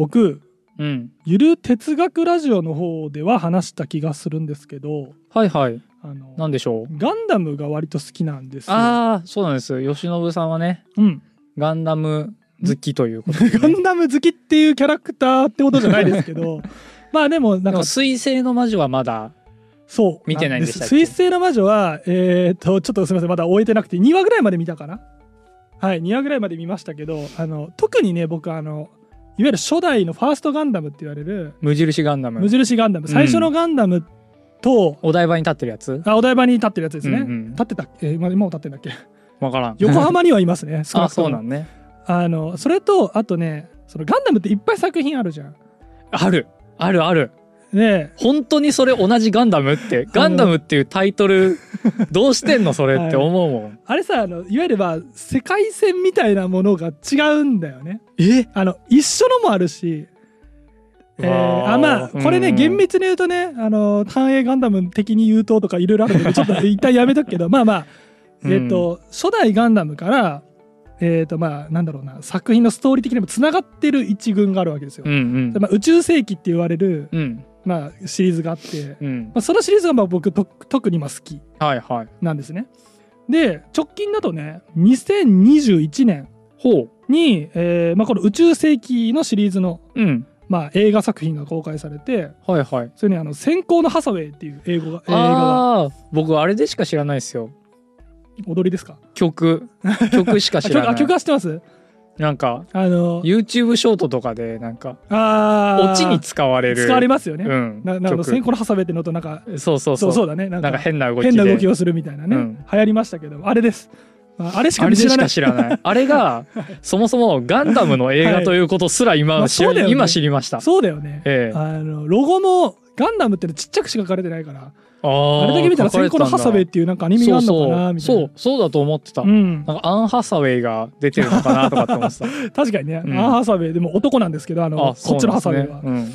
僕うん。ゆる哲学ラジオの方では話した気がするんですけどはいはい。あのなんでしょう？ガンダムが割と好きなんですよ。ああそうなんです吉信さんはねうん、ガンダム好きということで、ガね、ンダム好きっていうキャラクターってことじゃないですけど まあでもなんか水星の魔女はまだそう。見てないんでしたっけ？水星の魔女はえー、っとちょっとすみません。まだ終えてなくて2話ぐらいまで見たかな？はい2話ぐらいまで見ましたけどあの特にね僕あのいわゆる初代のファーストガンダムって言われる無印ガンダム。無印ガンダム。最初のガンダムと、お台場に立ってるやつ？あお台場に立ってるやつですね、うんうん。立ってたっけ、えー今今も立ってんだっけ？わからん。横浜にはいますね 少なあくとも。そうなんね。あのそれとあとねそのガンダムっていっぱい作品あるじゃん。ある。あるあるね本当にそれ同じガンダムって ガンダムっていうタイトルどうしてんのそれって思うもん、あれさあのいわゆるまあ世界線みたいなものが違うんだよね。え？あの一緒のもあるし。えーあまあこれねうん厳密に言うとねあの単影ガンダム的に言うととかいろいろあるので ちょっと一旦やめとくけどまあまあうん。えっ、と初代ガンダムからえっ、とまあなんだろうな作品のストーリー的にもつながってる一群があるわけですよ。うんうん。でまあ、宇宙世紀って言われる、うんまあ、シリーズがあって、うん。まあ、そのシリーズがまあ僕と特にまあ好き。はいはい。なんですね。で直近だとね2021年ほに、えーまあ、この宇宙世紀のシリーズの、ううん。まあ、映画作品が公開されてはいはい。それにあの「先行のハサウェイ」っていう英語が映画が。僕あれでしか知らないですよ。踊りですか？曲。曲しかあ知らない。曲は知ってます？なんかあの YouTube ショートとかでなんかあー。オチに使われる。使われますよね。うん。ななの曲。先行のハサウェイってのとなんかそうそうそう。そうだね。なんか変な動きで。変な動きをするみたいなね、うん。流行りましたけどあれです。まああれしか知らない。か知らない。あれが そもそもガンダムの映画ということすら今,、まあそうだよね。今知りました。そうだよね。ええ。あのロゴもガンダムってのちっちゃくしか書かれてないからあれだけ見たら先行のハサウェイっていうなんかアニメがあるのかなみたいな。そうそうだと思ってた、うん、なんかアン・ハサウェイが出てるのかなとかって思ってた。確かにね、うん。アンハサウェイでも男なんですけどあのあこっちのハサウェイは、そうなん。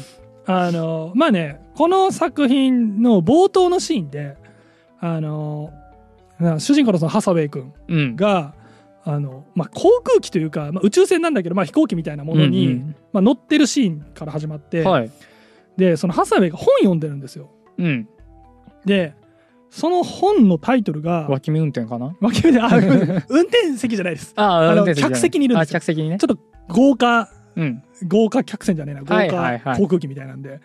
あのまあねこの作品の冒頭のシーンであのな主人公のそのハサウェイ君うん、うんがあの、まあ、航空機というか、まあ、宇宙船なんだけど、まあ、飛行機みたいなものに、うんまあ、乗ってるシーンから始まって、うんはい、でそのハサウェイが本読んでるんですよ。うん、でその本のタイトルが脇見運転かな？わけであ 運転席じゃないです。ああの客席にいるんですよ。あ客席にね。ちょっと豪華うん。豪華客船じゃねえな。豪はいはいはい。華航空機みたいなんで。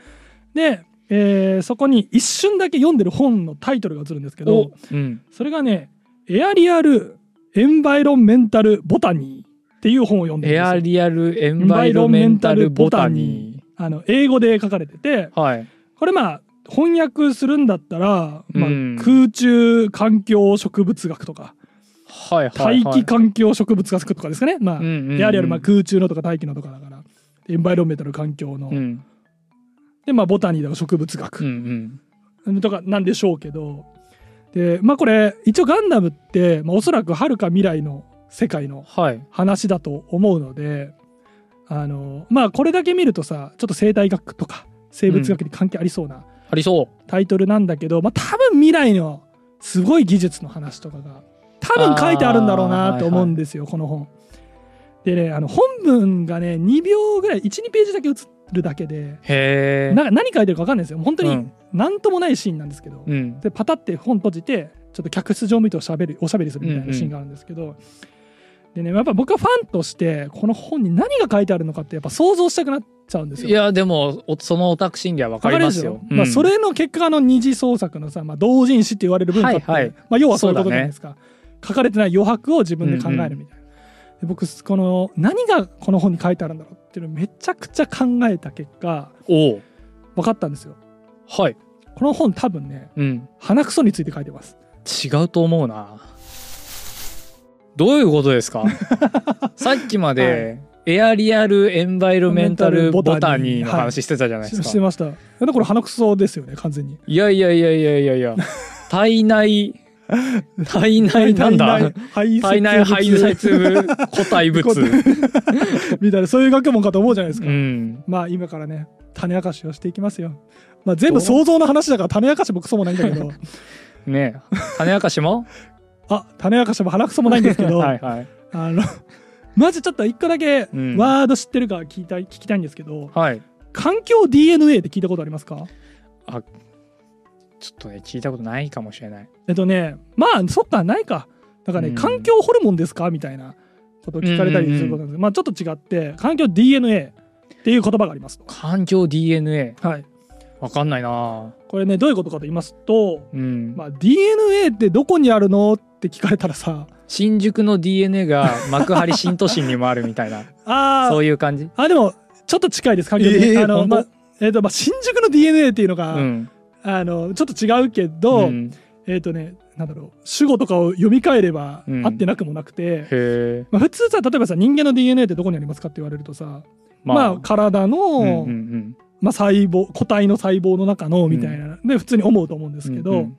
で、えーそこに一瞬だけ読んでる本のタイトルが映るんですけどおうん。それがね「エアリアル・エンバイロンメンタル・ボタニー」っていう本を読んでるんエアですよ。リアル・エンバイロメンタル・ボタニあの英語で書かれててーはい。これまあ翻訳するんだったら、まあうん。空中環境植物学とかはいはいはい。大気環境植物学とかですかね、まあうんうんうん。エアリアルまあ空中のとか大気のとかだからエンバイロンメンタル環境の、うん。でまあボタニーだから植物うんう学ん。とかなんでしょうけど。でまあこれ一応ガンダムって、まあ、おそらくはるか未来の世界のはい。話だと思うのであのまあこれだけ見るとさちょっと生態学とか生物学に関係ありそうなありそタイトルなんだけど、まあ多分未来のすごい技術の話とかが多分書いてあるんだろうなと思うんですよ、この本。でねあの本文がね2秒ぐらい12ページだけ映るだけでな何書いてるか分かんないですよ。本当にうん。何ともないシーンなんですけど、うん。でパタって本閉じてちょっと客室乗務員としゃべるおしゃべりするみたいなシーンがあるんですけど、でねやっぱ僕はファンとしてこの本に何が書いてあるのかってやっぱ想像したくなっちゃうんですよ。いやでもおそのオタク心理はわかりますよ。わかりまあ、それの結果の二次創作のさ、まあ、同人誌って言われる文化って、はい。はいまあ、要はそういうことじゃないですか、書かれてない余白を自分で考えるみたいな、で僕この何がこの本に書いてあるんだろうっていうのをめちゃくちゃ考えた結果分かったんですよ。はい。この本多分ねうん。鼻くそについて書いてます。違うと思うなどういうことですか？さっきまで、エアリアル・エンバイロメンタル・ボタニーの話してたじゃないですか、ししてました。いやこれ鼻くそですよね完全に。いやいやいやいやいやいや。体内体内なんだ？排体内排泄部個体物。みたいなそういう学問かと思うじゃないですか、うん。まあ今からね種明かしをしていきますよ。まあ全部想像の話だから種明かしもクソもないんだけど。ねえ。種明かしも？あ種明かしも鼻くそもないんですけど はいはい。あの まずちょっと一個だけうん。ワード知ってるか聞いたい聞きたいんですけどはい。環境 DNA って聞いたことありますか？ちょっとね聞いたことないかもしれない。えっとねまあそっかないか。だからね、うん。環境ホルモンですかみたいなことを聞かれたりすることなんです、まあちょっと違って環境 DNA っていう言葉があります。と環境 DNA はい。わかんないな。これねどういうことかと言いますと、うん、まあ、DNA ってどこにあるの？って聞かれたらさ新宿の DNA が幕張新都心にもあるみたいな。あー。そういう感じ。あでもちょっと近いです環境 DNA、えーあのまあえっとまあ、新宿の DNA っていうのが、うん。あのちょっと違うけど、うん。えっ、とねなんだろう主語とかを読み替えればうん。合ってなくもなくて、まあ、普通さ例えばさ人間の DNA ってどこにありますかって言われるとさまあ、体の、うんうんうん。まあ、細胞個体の細胞の中のみたいな、で普通に思うと思うんですけど、うんうん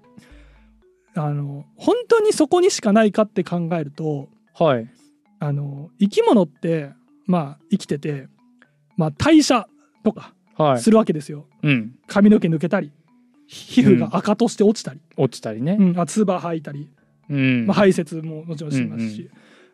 あの本当にそこにしかないかって考えるとはい。あの生き物ってまあ生きてて、まあ、代謝とかはい。するわけですよ、うん。髪の毛抜けたり皮膚が赤として落ちたり、落ちたりね。うん。あ唾吐いたり、うん。まあ、排泄ももちろんしますし、うんう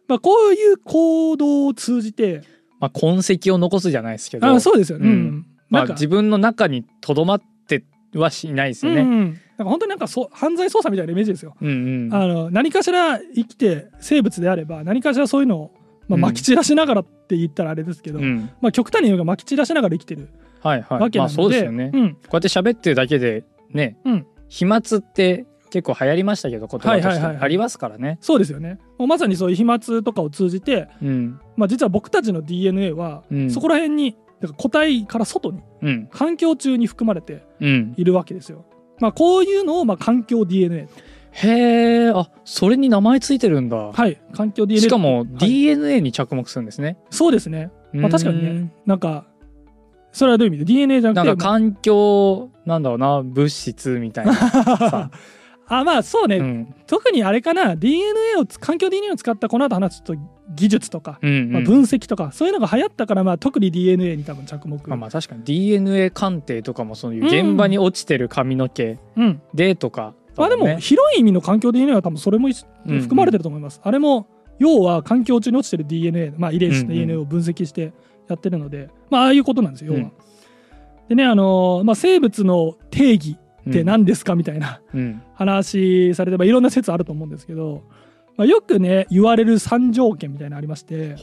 まあ、こういう行動を通じてまあ痕跡を残すじゃないですけど。あそうですよね、ううん。んまあ自分の中にとどまってはしないですよね。うんうん、なんか本当になんかそう犯罪捜査みたいなイメージですよ。うんうん。あの何かしら生きて生物であれば何かしらそういうのを、まあ、うん撒き散らしながらって言ったらあれですけど、うん。まあ、極端に言うが撒き散らしながら生きてるはいはい。わけなので、まあそうですよね。こううんやって喋ってるだけでねうん、飛沫って結構流行りましたけど言葉として。はいはいはいはい。ありますからね。そうですよね。もうまさにそういう飛沫とかを通じて、うん。まあ、実は僕たちの DNA は、うん。そこら辺にだから個体から外にうん。環境中に含まれてうん。いるわけですよ。まあ、こういうのをまあ環境 DNA へえあそれに名前ついてるんだ。はい。環境 DNA しかもはい。DNA に着目するんですね。そうですね。まあ確かにね。うんなんかそれはどういう意味？で DNA じゃなくて。なんか環境なんだろうな物質みたいな。さ、あまあそうね、うん。特にあれかな。DNA をつ環境 DNA を使ったこの後話すと技術とか、うんうん。まあ、分析とかそういうのが流行ったから、まあ、特に DNA に多分着目、まあまあ確かに DNA 鑑定とかもそういう現場に落ちてる髪の毛うん。でとか、まあでも広い意味の環境 DNA は多分それも含まれてると思います、あれも要は環境中に落ちてる DNA、まあ、遺伝子のうんうん。DNA を分析してやってるので、まあああいうことなんですよ要は、うん。でねあのーまあ、生物の定義って何ですかみたいなうん。話されて、まあ、いろんな説あると思うんですけど、まあ、よくね言われる3条件みたいなのありまして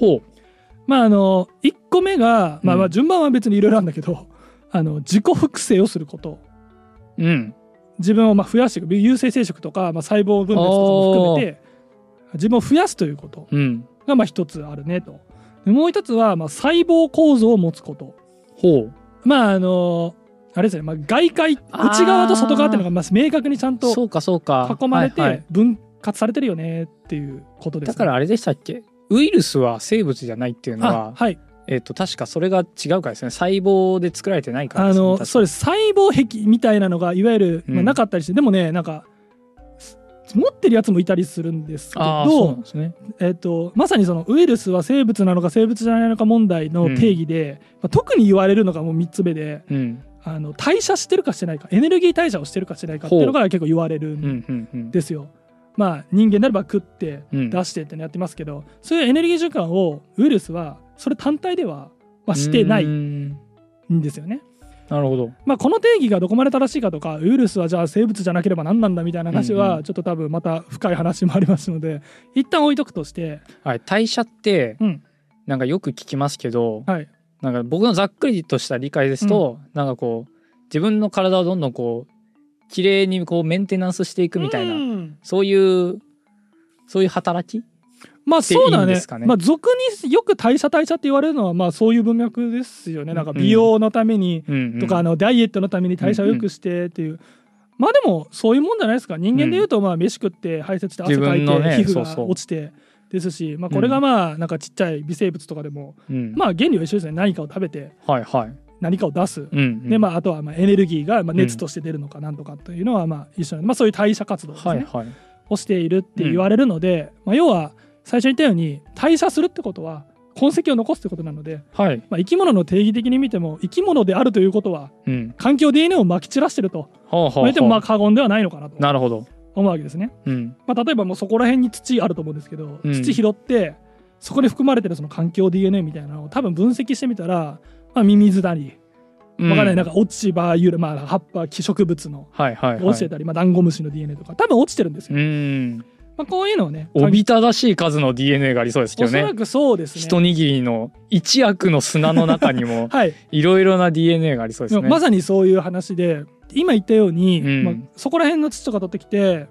まああの1個目が、まあ、うん。まあ順番は別にいろいろあるんだけどあの自己複製をすること。うん。自分をまあ増やしていく。有性生殖とか、まあ、細胞分裂とかも含めて自分を増やすということうん。がまあ一つあるねと。でもう一つはまあ細胞構造を持つこと。ほう。まああのあれですね、まあ、外界あー内側と外側っていうのがまあ明確にちゃんとそうかそうか。囲まれて分割されてるよねっていうことです、ね、だからあれでしたっけ？ウイルスは生物じゃないっていうのはあはい。えっと確かそれが違うからですね。細胞で作られてないからあですね確か。のそうです。細胞壁みたいなのがいわゆる、まあ、うんなかったりして、でもねなんかす持ってるやつもいたりするんですけどね。えっとまさにそのウイルスは生物なのか生物じゃないのか問題の定義で、まあ、特に言われるのがもう3つ目でうんあの代謝してるかしてないかエネルギー代謝をしてるかしてないかっていうのが結構言われるうんんうんうん。ですよ。まあ人間であれば食ってうん。出してってのやってますけど、そういうエネルギー循環をウイルスはそれ単体では、まあ、してないん。んですよね。なるほど。まあ、この定義がどこまで正しいかとかウイルスはじゃあ生物じゃなければ何なんだみたいな話うんうん。はちょっと多分また深い話もありますので一旦置いとくとして、はい代謝ってうん。なんかよく聞きますけどはい、なんか僕のざっくりとした理解ですと、なんかこう自分の体をどんどんこう綺麗にこうメンテナンスしていくみたいな、うん。そういうそういう働きまあそうだね。でいいんですかね。まあ俗によく代謝代謝って言われるのはまあそういう文脈ですよね。なんか美容のためにうんうん。とか、あのダイエットのために代謝を良くしてっていう、まあでもそういうもんじゃないですか。人間でいうとまあ飯食って排泄して汗かいて皮膚が落ちてですし、まあ、これがまあなんかちっちゃい微生物とかでも、うん。まあ原理は一緒ですね何かを食べてはいはい、何かを出す、うんうん。でまあ、あとはまあエネルギーがまあ熱として出るのかなんとかというのはまあ一緒なまあ、そういう代謝活動ですね、はいはい。をしているって言われるので、まあ、要は最初に言ったように代謝するってことは痕跡を残すってことなので、はい、まあ、生き物の定義的に見ても生き物であるということはうん、環境 DNA をまき散らしてると。ほうほう言ってもまあほ過言ではないのかなと。うなるほど、思うわけですね。うん。まあ、例えばもうそこら辺に土あると思うんですけど、うん。土拾ってそこで含まれてるその環境 DNA みたいなのを多分分析してみたら、まあ、ミミズなりうん。わかんないなんか落ち葉ゆる、まあ、葉っぱ木植物のはいはい、はい、落ちてたり、まあ、ダンゴムシの DNA とか多分落ちてるんですよ、うん。まあ、こういうのをねおびただしい数の DNA がありそうですけどね。おそらくそうですね。一握りの一悪の砂の中にも はい。いろいろな DNA がありそうですね。まさにそういう話で今言ったように、うん。まあ、そこら辺の土とか取ってきて、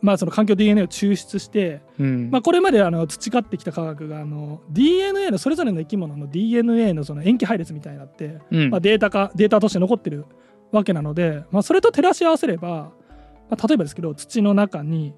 まあ、その環境 DNA を抽出して、うん。まあ、これまであの培ってきた科学があの DNA のそれぞれの生き物の DNA のその塩基配列みたいになって、うん。まあ、データ化データとして残ってるわけなので、まあ、それと照らし合わせれば、まあ、例えばですけど土の中に、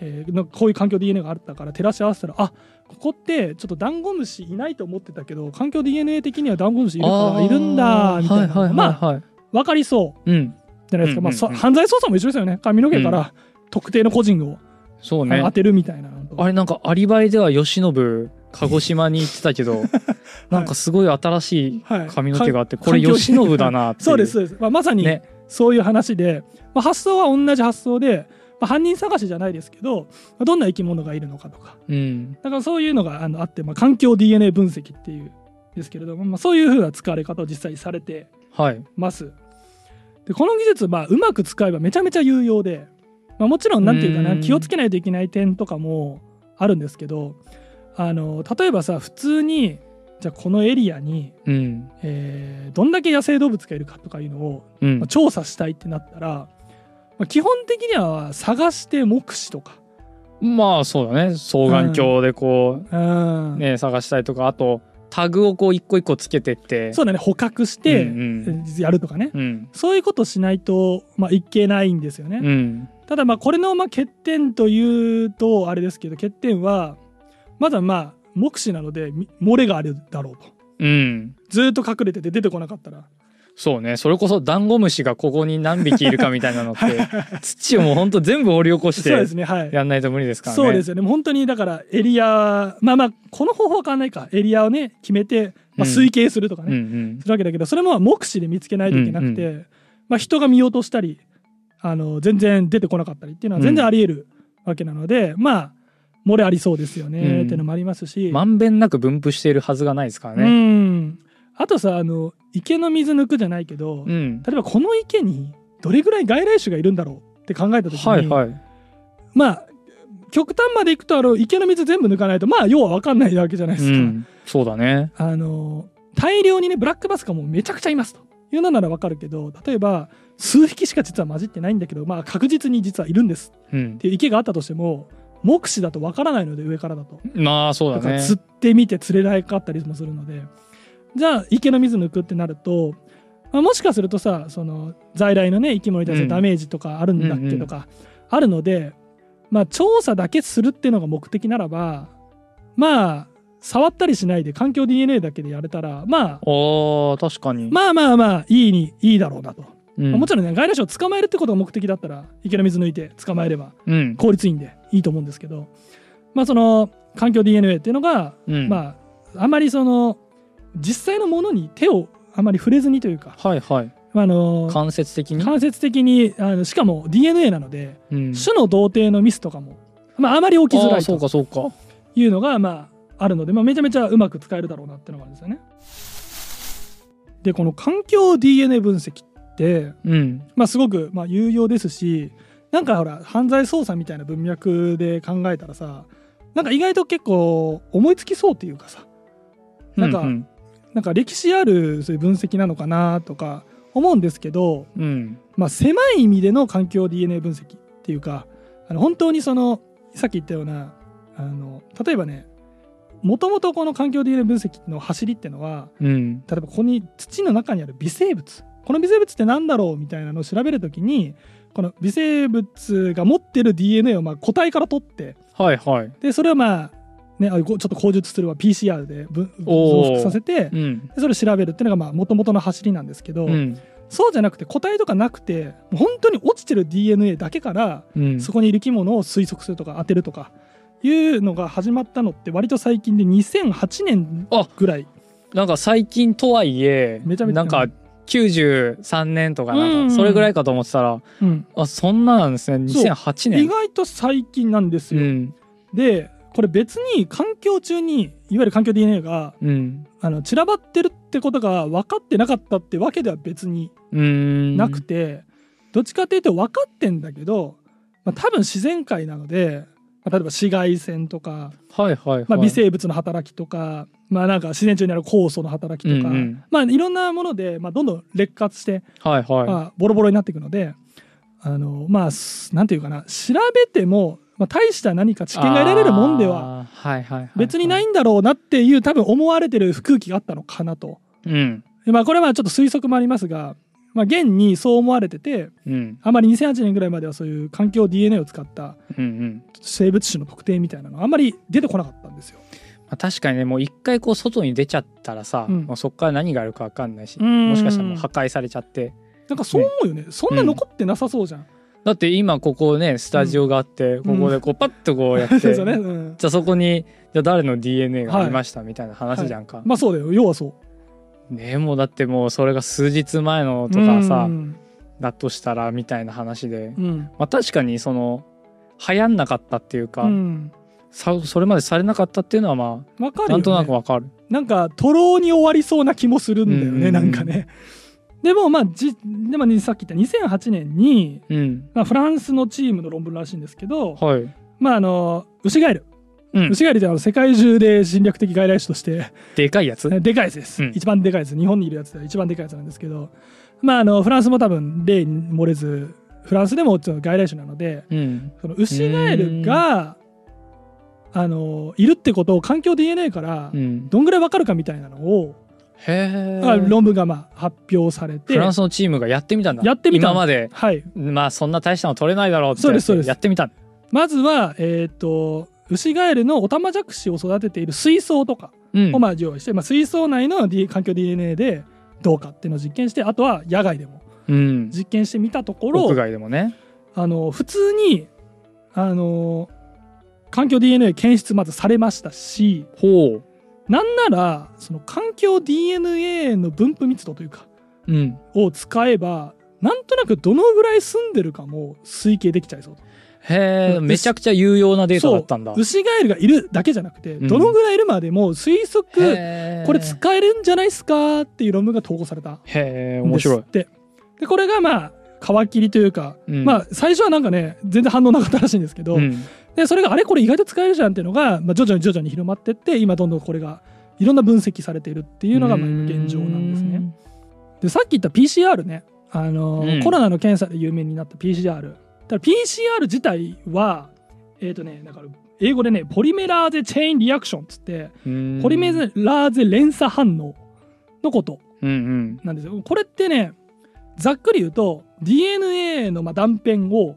えーのこういう環境 DNA があったから照らし合わせたらあここってちょっとダンゴムシいないと思ってたけど環境 DNA 的にはダンゴムシいるからいるんだみたいなのが、はいはいまあ分かりそう。うんじゃないですか、まあ犯罪捜査も一緒ですよね。髪の毛から特定の個人を、そうね。当てるみたいなあれなんかアリバイでは慶喜鹿児島に行ってたけど、なんかすごい新しいはい。髪の毛があって、かこれ慶喜だなって そうですそうです、まあ、まさにね。そういう話で、まあ、発想は同じ発想で、まあ、犯人探しじゃないですけど、まあどんな生き物がいるのかとか。うん。だからそういうのがあのあって、まあ、環境 DNA 分析っていうですけれども、まあ、そういうふうな使われ方を実際されてはい。ます。でこの技術、まあ、うまく使えばめちゃめちゃ有用で、まあ、もちろんなんていうかうなん。気をつけないといけない点とかもあるんですけどあの例えばさ普通にじゃあこのエリアに、うん。えーどんだけ野生動物がいるかとかいうのを、うん。まあ、調査したいってなったら、まあ、基本的には探して目視とか、まあそうだね。双眼鏡でこうん。うね探したりとかあとタグをこう一個一個つけてって。そうだね捕獲してうんやるとかね、うん。そういうことしないと、まあ、いけないんですよね。うん。ただまあこれのまあ欠点というとあれですけど欠点はまだまあ目視なのでみ漏れがあるだろうと。うん。ずーっと隠れてて出てこなかったらそうね。それこそダンゴムシがここに何匹いるかみたいなのって土をもうほんと全部掘り起こしてやんないと無理ですからね。そうですよね。本当にだからエリアまあまあこの方法は変わんないか。エリアをね決めて、まあ、うん。推計するとかね、うんうん。するわけだけどそれも目視で見つけないといけなくて、まあ、人が見落としたりあの全然出てこなかったりっていうのは全然あり得るわけなので、まあ漏れありそうですよね、うん。っていうのもありますし、まんべんなく分布しているはずがないですからうねんあとさあの池の水抜くじゃないけど、うん。例えばこの池にどれぐらい外来種がいるんだろうって考えた時に、はいはい。まあ極端までいくとあの池の水全部抜かないとまあ要は分かんないわけじゃないですか。うん。そうだね。あの大量にねブラックバスがもうめちゃくちゃいますというのなら分かるけど例えば数匹しか実は混じってないんだけどまあ確実に実はいるんですうん。っていう池があったとしても目視だと分からないので上からだと。まあそうだね。釣ってみて釣れなかったりもするのでじゃあ池の水抜くってなると、まあ、もしかするとさその在来のね生き物に対するダメージとかあるんだっうんうんうん。けとかあるので、まあ調査だけするっていうのが目的ならばまあ触ったりしないで環境 DNA だけでやれたらまあ確かに、まあまあまあいいにいいだろうなと、うん。まあもちろんね外来種を捕まえるってことが目的だったら池の水抜いて捕まえればうん。効率いいんでいいと思うんですけど。まあその環境 DNA っていうのがうん。まああまりその実際のものに手をあまり触れずにというか、はいはい。あの間接的に、間接的にあのしかも DNA なので、うん、種の同定のミスとかも、まあ、あまり起きづらいそうとかそうか。いうのが、まあ、あるので、まあ、めちゃめちゃうまく使えるだろうなっていうのがあるんですよね。でこの環境 DNA 分析って、うん。まあ、すごくまあ有用ですしなんかほら犯罪捜査みたいな文脈で考えたらさなんか意外と結構思いつきそうっていうかさなんかうんなんか歴史あるそういう分析なのかなとか思うんですけど、うん。うんまあ、狭い意味での環境 DNA 分析っていうかあの本当にそのさっき言ったようなあの例えばねもともとこの環境 DNA 分析の走りってのはうん。例えばここに土の中にある微生物この微生物って何だろうみたいなのを調べるときにこの微生物が持ってる DNA をまあ個体から取ってはいはい。でそれをまあねあこちょっと口述するは PCR で増幅させてうん。でそれを調べるっていうのがもともとの走りなんですけど、うん。そうじゃなくて個体とかなくて本当に落ちてる DNA だけからうん。そこにいる生き物を推測するとか当てるとかいうのが始まったのって割と最近で2008年あぐらい。なんか最近とはいえめちゃめちゃなんか93年とかなうんんかそれぐらいかと思ってたら、うん。あそんななんですね。そう。2008意年外と最近なんですよ。うん。でこれ別に環境中にいわゆる環境 DNA がうん。あの散らばってるってことが分かってなかったってわけでは別になくて、どっちかっていうと分かってんだけど、まあ、多分自然界なので、まあ、例えば紫外線とか、はいはいはい、まあ、微生物の働きとか、まあ、なんか自然中にある酵素の働きとか、うんうん。まあ、いろんなもので、まあ、どんどん劣化して、はいはい、まあ、ボロボロになっていくのであのまあすなんていうかな調べても、まあ、大した何か知見が得られるもんでは別にないんだろうなっていう多分思われてる空気があったのかなと。うん。でまあ、これはちょっと推測もありますが、まあ、現にそう思われててうん。あまり2008年ぐらいまではそういう環境 DNA を使ったうんうん。生物種の特定みたいなのあんまり出てこなかったんですよ。まあ、確かにねもう一回こう外に出ちゃったらさ、うん。もうそこから何があるか分かんないしうん。もしかしたらもう破壊されちゃって。なんかそう思うよね。そんな残ってなさそうじゃん。だって今ここねスタジオがあって、ここでこうパッとこうやって、そうですよね、うん。じゃあそこにじゃあ誰の DNA がありましたみたいな話じゃんか、まあそうだよ。要はそう。ねもうだってもうそれが数日前のとかさ、うん。だとしたらみたいな話で、うん。まあ確かにその流行んなかったっていうか、うん。さそれまでされなかったっていうのはまわかるよ、ね、あなんとなくわかる。なんか徒労に終わりそうな気もするんだよね、うん。なんかね。でもまあじでもねさっき言った2008年に、うんまあ、フランスのチームの論文らしいんですけど、はい。まああのウシガエル、うんウシガエルってあの世界中で侵略的外来種としてでかいやつ？でかいやつです、うん一番でかいやつ日本にいるやつで一番でかいやつなんですけどまああのフランスも多分例に漏れずフランスでも外来種なのでうん。そのウシガエルがあのいるってことを環境 DNA からうん。どんぐらいわかるかみたいなのを、へえ。まあ論文がまあ発表されてフランスのチームがやってみたんだ。やってみた今まではいまあそんな大したの取れないだろうってそうですそうですやってみた。まずはえっ、とウシガエルのオタマジャクシを育てている水槽とかうんをまあ用意して、まあ、水槽内の、D、環境 DNA でどうかっていうのを実験してあとは野外でもうん。実験してみたところ屋外でもね。あの普通にあの環境 DNA 検出まずされましたしほなんならその環境 DNA の分布密度というかう。うん。を使えばなんとなくどのぐらい住んでるかも推計できちゃいそうとへえ、うんめちゃくちゃ有用なデータだったんだ。ウシガエルがいるだけじゃなくて、うんどのぐらいいるまでも推測へーこれ使えるんじゃないですか？っていう論文が投稿されたんへえ、面白いでこれがまあ皮切りというか、うんまあ最初はなんかね全然反応なかったらしいんですけど、うん。でそれがあれこれ意外と使えるじゃんっていうのが、まあ、徐々に徐々に広まってって今どんどんこれがいろんな分析されているっていうのがまあ今現状なんですね。でさっき言った PCR ねあの、うんコロナの検査で有名になった PCR ただ PCR 自体はえっ、とねだから英語でねポリメラーゼチェーンリアクションっつってうん。ポリメラーゼ連鎖反応のことうんうん。なんですよこれってねざっくり言うと DNA のまあ断片を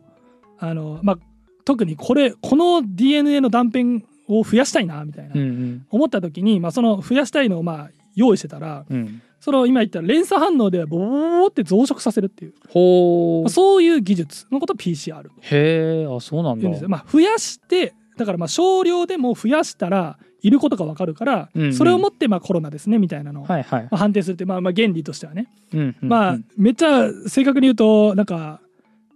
あの、まあ、特にこれこの DNA の断片を増やしたいなみたいな、うんうん。思った時に、まあ、その増やしたいのをまあ用意してたらうん。その今言った連鎖反応でボーって増殖させるっていう、ほうまあ。そういう技術のことを PCR とへえ、あ、そうなんだ。まあ、増やしてだからまあ少量でも増やしたらいることが分かるから、うんうんそれをもってまあコロナですねみたいなのを、はいはい。まあ、判定するって、まあ、まあ原理としてはねうんうんうんまあ、めっちゃ正確に言うとなんか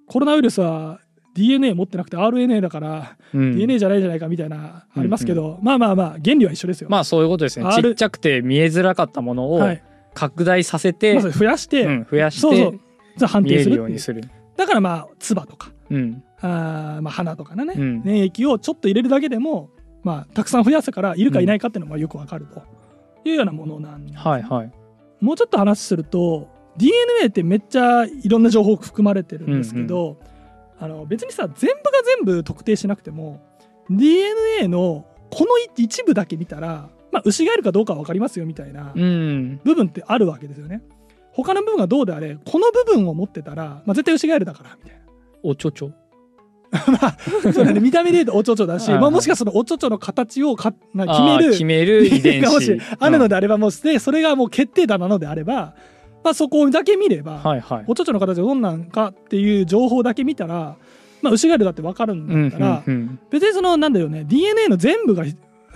コロナウイルスは DNA 持ってなくて RNA だから、うん DNA じゃないじゃないかみたいなありますけど、まあまあまあ原理は一緒ですよ。まあそういうことですね。R ちっちゃくて見えづらかったものをはい、拡大させて、まず増やして、うん、増やしそうそう判定するようにする。だからまあ唾とかうん。あーまあ鼻とかのね、うん粘液をちょっと入れるだけでも、まあ、たくさん増やすからいるかいないかっていうのがよくわかるというようなものなんですねはいはい。もうちょっと話すると DNA ってめっちゃいろんな情報含まれてるんですけど、あの別にさ全部が全部特定しなくても DNA のこの一部だけ見たら、まあ、牛がいるかどうかは分かりますよみたいなうん。部分ってあるわけですよね。他の部分がどうであれこの部分を持ってたら、まあ、絶対牛ガエルだからみたいな。おちょちょ。まあそうだね。見た目で言うとおちょちょだし、まあ、もしかするとおちょちょの形をか、まあ、決める決める遺伝かもしあるのであればもうでそれがもう決定打なのであれば、まあ、そこだけ見れば、うんはいはい。おちょちょの形がどんなんかっていう情報だけ見たら、まあ、牛ガエルだって分かるんうんだったら、うんうん別にそのなんだよね DNA の全部が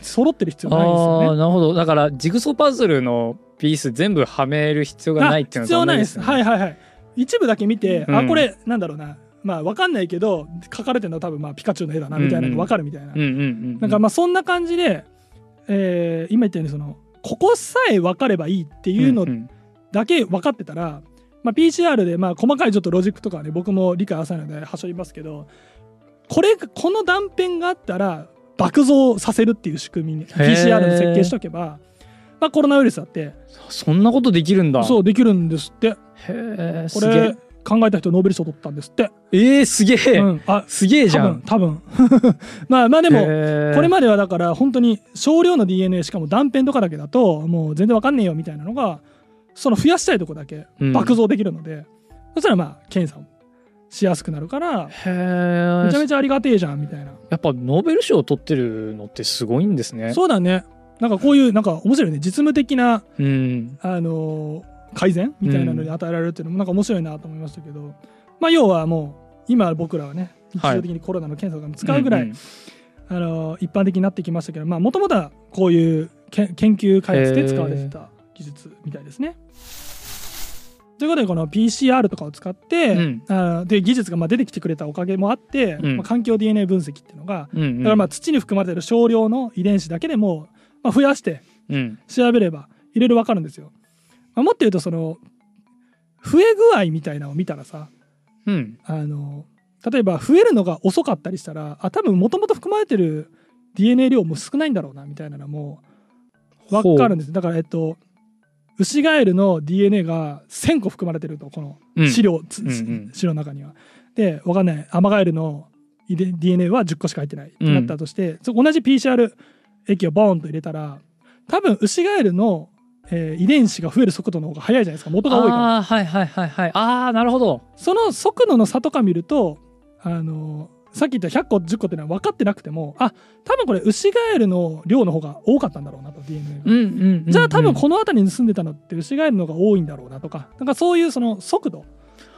揃ってる必要ないですあよね。あなるほど。だからジグソーパズルのピース全部はめる必要がないっていうのあ必要ないです。はいはいはい。一部だけ見て、うん。あこれなんだろうなまあ分かんないけど書かれてるのは多分まあピカチュウの絵だなみたいなのが分かるみたいな、なんかまあそんな感じで、えー今言ったようにそのここさえ分かればいいっていうのだけ分かってたら、まあ、PCR でまあ細かいちょっとロジックとかはね僕も理解浅いのではしょりますけどこれこの断片があったら爆増させるっていう仕組みに PCR の設計しとけば、まあ、コロナウイルスだって。そんなことできるんだ。そうできるんですって。へえこれ考えた人ノーベル賞取ったんですって、えー、すげえ、うん、あすげえじ多ゃん。分多分。まあまあでもこれまではだから本当に少量の DNA しかも断片とかだけだともう全然わかんねえよみたいなのがその増やしたいとこだけうん。爆増できるので、そしたらまあ検査もしやすくなるからへえめちゃめちゃありがてえじゃんみたいな、やっぱノーベル賞を取ってるのってすごいんですね。そうだね。なんかこういうなんか面白いね。実務的なうん。あのー改善みたいなのに与えられるっていうのもなんか面白いなと思いましたけど、まあ要はもう今僕らはね日はい。常的にコロナの検査とかも使うぐらい、んん。あの一般的になってきましたけどもともとはこういうけ研究開発で使われてた技術みたいですね。ということでこの PCR とかを使って、うん。あで技術がまあ出てきてくれたおかげもあって、うん。まあ、環境 DNA 分析っていうのがうんうん。だからまあ土に含まれてる少量の遺伝子だけでも、まあ、増やしてうん。調べればいろいろ分かるんですよ。まあ、もっと言うとその増え具合みたいなのを見たらさうん。あの例えば増えるのが遅かったりしたらあ多分もともと含まれてる DNA 量も少ないんだろうなみたいなのも分かるんです。だからえっとウシガエルの DNA が1,000個含まれてるとこのうん。資料、つうんうん。資料の中には。で分かんない。アマガエルの DNA は10個しか入ってないってなったとして、そ同じ PCR 液をボーンと入れたら多分ウシガエルの、えー遺伝子が増える速度の方が速いじゃないですか。元が多いから。ああはいはいはいはい。ああなるほど。その速度の差とか見るとあのさっき言った100個10個っていうのは分かってなくてもあ多分これウシガエルの量の方が多かったんだろうなと DNA が。うんうんうんじゃあ多分この辺りに住んでたのってウシガエルの方が多いんだろうなとかなんかそういうその速度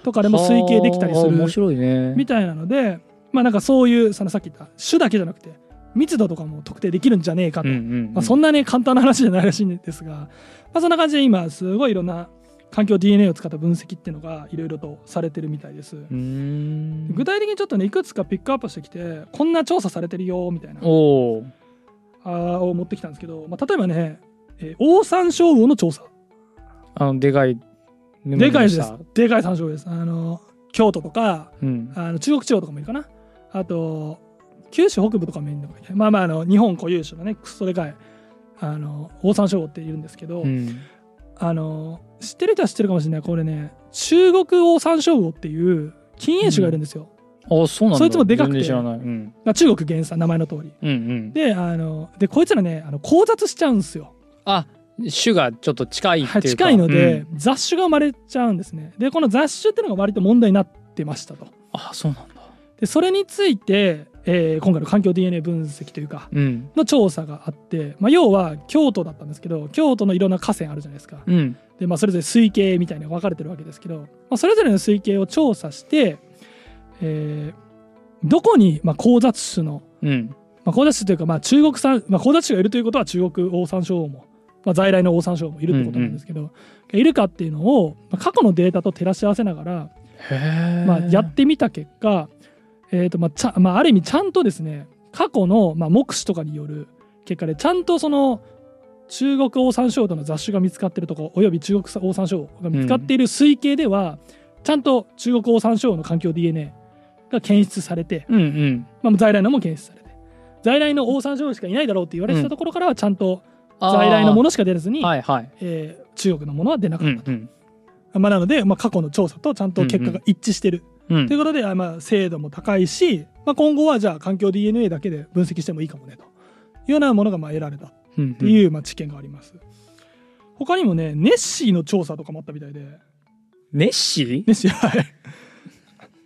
とかでも推計できたりすはあ面る白いね。みたいなのでまあなんかそういうそのさっき言った種だけじゃなくて密度とかも特定できるんじゃねえかと、うんうんうん。まあ、そんなね簡単な話じゃないらしいんですが、まあ、そんな感じで今すごいいろんな環境 DNA を使った分析っていうのがいろいろとされてるみたいです。具体的にちょっとねいくつかピックアップしてきてこんな調査されてるよみたいな。おおあーを持ってきたんですけど、まあ、例えばね、えーオオサンショウウオの調査。あのでかいでかいです。でかいサンショウウオです。あの京都とかうん。あの中国地方とかもいるかな。あと九州北部とかもいるのかなまあまああの日本固有種のねクソでかいあのオオサンショウウオっているんですけど、うん。あの知ってる人は知ってるかもしれない。これね中国オオサンショウウオっていう禁煙種がいるんですよ、あそうなんだ。そいつもでかくて。うん。まあ中国原産名前の通り。うん。うんであのでこいつらねあの交雑しちゃうんですよ、あ種がちょっと近いっていうか、はい、近いので、うん。雑種が生まれちゃうんですね。でこの雑種っていうのが割と問題になってましたと。あそうなんだ。でそれについて、えー今回の環境 DNA 分析というかうん。の調査があって、まあ、要は京都だったんですけど京都のいろんな河川あるじゃないですか。うん。で、まあ、それぞれ水系みたいに分かれてるわけですけど、まあ、それぞれの水系を調査して、えーどこに、まあ、交雑種のうん。まあ、交雑種というか、まあ、中国産、まあ、交雑種がいるということは中国オオサンショウウオも、まあ、在来のオオサンショウウオもいるってことなんですけど、いるかっていうのを、まあ、過去のデータと照らし合わせながら、まあ、やってみた結果、えーとまあちゃまあ、ある意味ちゃんとですね過去の、まあ、目視とかによる結果でちゃんとその中国オオサンショウウオの雑種が見つかっているところおよび中国オオサンショウウオが見つかっている推計では、ちゃんと中国オオサンショウウオの環境 DNA が検出されて、うんうん。まあ、在来のも検出されて在来のオオサンショウウオしかいないだろうって言われてたところからはちゃんと在来のもののしか出ずに、はいはい。えー中国のものは出なかったと、うんうん。まあ、なので、まあ、過去の調査とちゃんと結果が一致してる、うんということで、あまあ、精度も高いし、まあ、今後はじゃあ環境 DNA だけで分析してもいいかもねと。いうようなものがまあ得られた。っうん。ていうまあ知見があります。他にもねネッシーの調査とかもあったみたいで。ネッシー？ネッシーはい。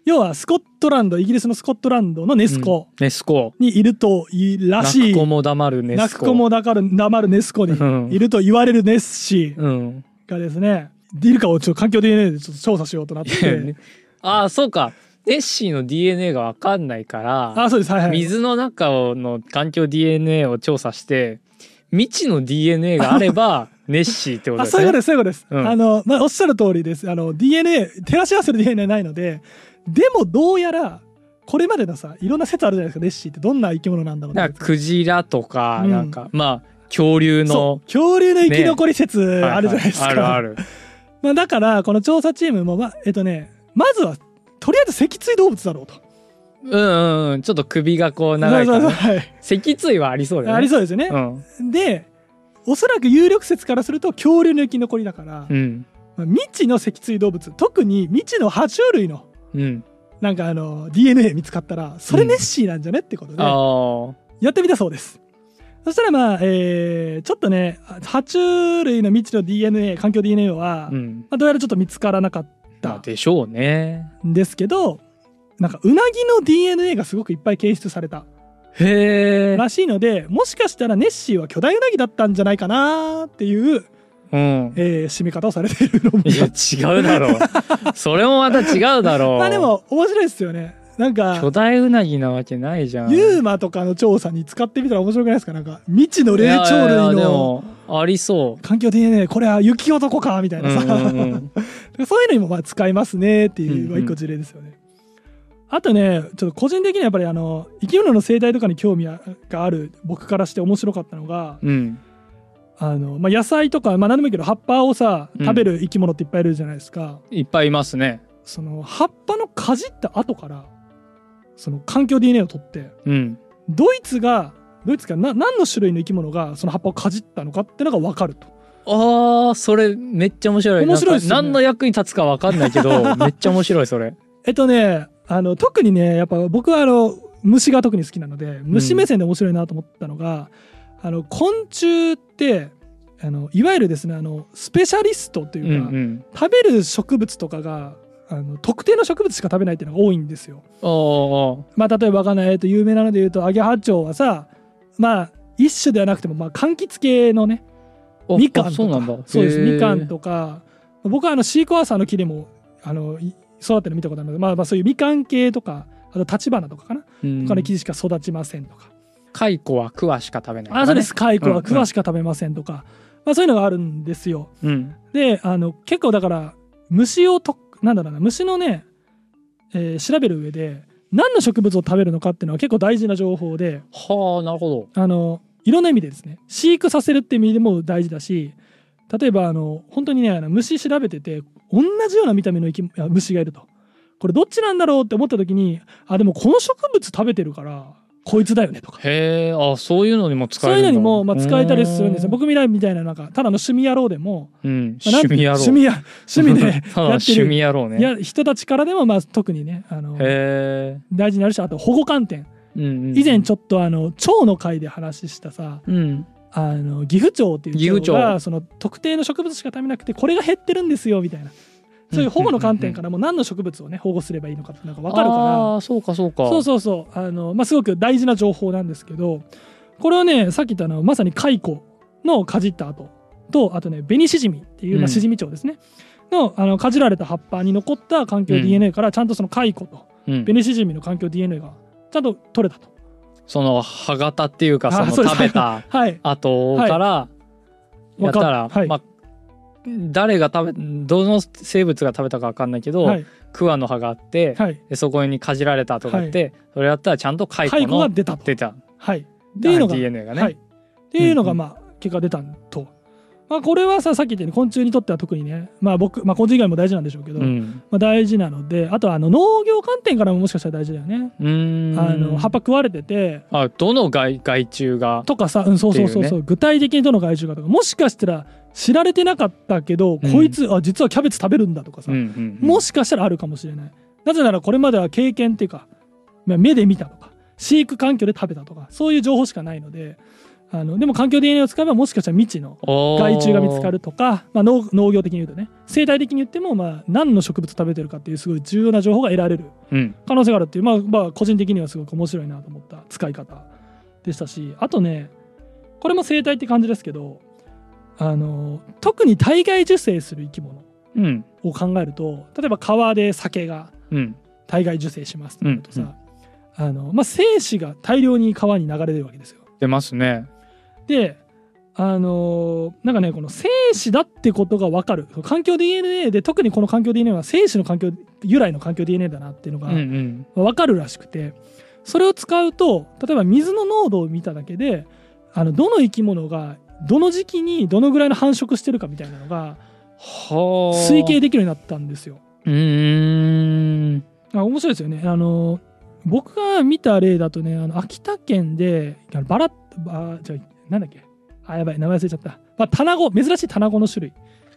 要はスコットランドイギリスのスコットランドのネスコ。ネスコ。にいるといいらしい、泣く子も黙るネスコ。泣く子もだから黙るネスコにうん。いると言われるネッシーうん。がですね、いるかをちょっと環境 DNA でちょっと調査しようとなって、ああそうか。ネッシーの DNA が分かんないからあそうです。はいはい水の中の環境 DNA を調査して未知の DNA があれば ネッシーってことですね。あそういうことですそういうことです、うん。あのまあおっしゃる通りです。あの DNA 照らし合わせる DNA ないのででもどうやらこれまでのさいろんな説あるじゃないですかネッシーってどんな生き物なんだろうなクジラとか、うん。なんかまあ恐竜そのう恐竜の生き残り説あるじゃないですか、はいはいあるある。まあ、だからこの調査チームも、まあ、えっとねまずはとりあえず脊椎動物だろうと。うんうんうん。ちょっと首がこう長いかそうそうら、そうはい。脊椎はありそうだよね。ありそうですよね。うん。でおそらく有力説からすると恐竜の生き残りだから、うん。まあ未知の脊椎動物特に未知の爬虫類のうん。なんかあの DNA 見つかったらそれネッシーなんじゃねってことで、やってみたそうです。そしたらまあ、えーちょっとね爬虫類の未知の DNA 環境 DNA は、まうん。あ、どうやらちょっと見つからなかっまあたでしょうね。んですけどなんかうなぎの DNA がすごくいっぱい検出された。へえらしいのでもしかしたらネッシーは巨大うなぎだったんじゃないかなっていう、うん。えー締め方をされているのも。いや違うだろう。それもまた違うだろう。まあでも面白いですよね。なんか巨大うなぎなわけないじゃん。ユーマとかの調査に使ってみたら面白くないですか？なんか未知の霊長類のありそ環境 DNA これは雪男かみたいうなさ、うんうんうん。そういうのにもまあ使えますねっていう、一個事例ですよね。あとねちょっと個人的にはやっぱりあの生き物の生態とかに興味がある僕からして面白かったのがうん。あの、まあ、野菜とか、まあ、何でもいいけど葉っぱをさうん。食べる生き物っていっぱいいるじゃないですか。いっぱいいますね。その葉っぱのかじった後からその環境 DNA を取ってうん。ドイツがドイツがな何の種類の生き物がその葉っぱをかじったのかってのが分かると。あーそれめっちゃ面白い。面白いっすよね。何の役に立つかわかんないけど めっちゃ面白いそれ。えっとねあの特にねやっぱ僕はあの虫が特に好きなので虫目線で面白いなと思ったのが、あの昆虫ってあのいわゆるですねあのスペシャリストとういうんか、うん食べる植物とかがあの特定の植物しか食べないっていうのが多いんですよ。まあ、例えばわかんない、えっと、有名なので言うとアゲハチョウはさまあ一種ではなくても、まあ、柑橘系のねおみかんとか。そうなんだ。そうですみかんとか。僕はあのシークワーサーの木でもあのい育てるの見たことあるので、まあ、まあそういうみかん系とかあと立花とかかな、うん。他の木しか育ちませんとか、蚕は桑しか食べないね。あそうです。蚕はうん桑しか食べませんとか、まあ、そういうのがあるんですよ。うん。であの結構だから虫をとなんだろうな虫のね、えー調べる上で何の植物を食べるのかっていうのは結構大事な情報ではあなるほど。あのいろんな意味でですね飼育させるって意味でも大事だし例えばあの本当にねあの虫調べてて同じような見た目の生きあ虫がいると。これどっちなんだろうって思った時にあでもこの植物食べてるからこいつだよねとか。へえあそういうのにも使そういうのにもまあ使えたりするんですよ。う僕みたいみたいななんかただの趣味野郎でも、うん。まあ趣味やろう趣味や趣味で やって趣味るやろうねいや人たちからでもまあ特にねあの大事になるしあと保護観点。うんうん以前ちょっとあの蝶の会で話したさうん。あの岐阜町っていう岐阜町。町がその特定の植物しか食べなくてこれが減ってるんですよみたいなそういう保護の観点からも何の植物をね保護すればいいのかってなんか分かるから。そうかそうか。そうそう。そうあの、まあ、すごく大事な情報なんですけどこれはねさっき言ったのはまさに蚕のかじった後とあとね紅シジミっていう、まあ、うんシジミ蝶ですね、のあのかじられた葉っぱに残った環境うん。DNA からちゃんとその蚕とうん。紅シジミの環境 DNA がちゃんと取れたと。その歯型っていうかその食べたはい。後からやったら、はい。まあ誰が食べどの生物が食べたか分かんないけど、はい。桑の葉があって、はい。でそこにかじられたとかって、それやったらちゃんと蚕蚕のが出たと。出た。はい、っていうのが DNA がね、はい、っていうのがうんうん。まあ結果出たと。まあこれはささっき言ったように昆虫にとっては特にねまあ僕まあ昆虫以外も大事なんでしょうけど、うん。まあ大事なのであとはあの農業観点からももしかしたら大事だよね。あの葉っぱ食われててあどの害害虫が？とかさ、うん、そうそうそうそう、具体的にどの害虫かとかもしかしたら知られてなかったけど、うん。こいつあ実はキャベツ食べるんだとかさ、うんうんうん。もしかしたらあるかもしれない。なぜならこれまでは経験っていうか、まあ、目で見たとか飼育環境で食べたとかそういう情報しかないのであのでも環境 DNA を使えばもしかしたら未知の害虫が見つかるとか、まあ、農農業的に言うとね生態的に言っても、まあ、何の植物食べてるかっていうすごい重要な情報が得られるうん。可能性があるっていう、まあまあ、個人的にはすごく面白いなと思った使い方でしたしあとねこれも生態って感じですけどあの特に体外受精する生き物うん。を考えると例えば川で酒がうん。体外受精しますとなるとさ、あのまあ、精子が大量に川に流れるわけですよ。出ますね。であのーなんかねこの精子だってことが分かる。環境 DNA で特にこの環境 DNA は精子の環境由来の環境 DNA だなっていうのがうん分かるらしくてそれを使うと例えば水の濃度を見ただけであのどの生き物がどの時期にどのぐらいの繁殖してるかみたいなのがはあ推計できるようになったんですよ。うーんあ面白いですよね。あの僕が見た例だとねあの秋田県でバラあじゃあなんだっけ？あやばい名前忘れちゃった。まあ、タナゴ珍しいタナゴの種類。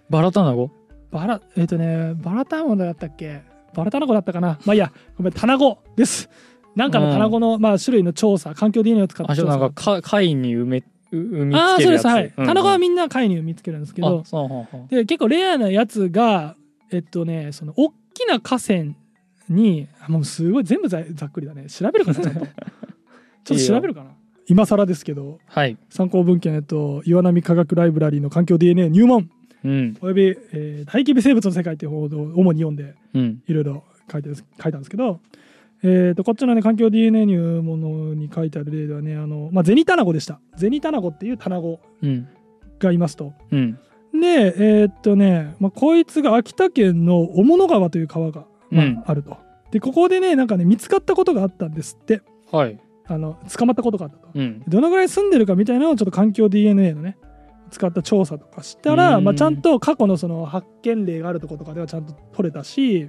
バラタナゴ？バラえっ、とねバラタナゴだったっけ？バラタナゴだったかな？まあいいやごめんタナゴです。なんかのタナゴの、まあ、種類の調査環境 DNA を使ったあじゃ調査あなんかか貝に埋めう産みああつけるやつ。そうです。はい、うん。うんタナゴはみんな貝に見つけるんですけど。で結構レアなやつがえっとねその大きな河川にあもうすごい全部ざざっくりだね。調べるかなちょっと。ちょっと調べるかな。今更ですけどはい。参考文献えっと岩波科学ライブラリーの環境 DNA 入門。うん。および、えー大規模生物の世界っていう報道を主に読んでうん。いろいろ書いてる書いたんですけど、えー、とこっちのね環境 DNA 入門に書いてある例ではねあの、まあ、ゼニタナゴでした。ゼニタナゴっていうタナゴうん。がいますと。うん。でえーっとね、まあ、こいつが秋田県の雄物川という川が、まあうん。あると。でここでねなんかね見つかったことがあったんですって。はい。あの捕まったことがあったと。うん。どのぐらい住んでるかみたいなのをちょっと環境 DNA のね使った調査とかしたら、うん。まあ、ちゃんと過去のその発見例があるところとかではちゃんと取れたし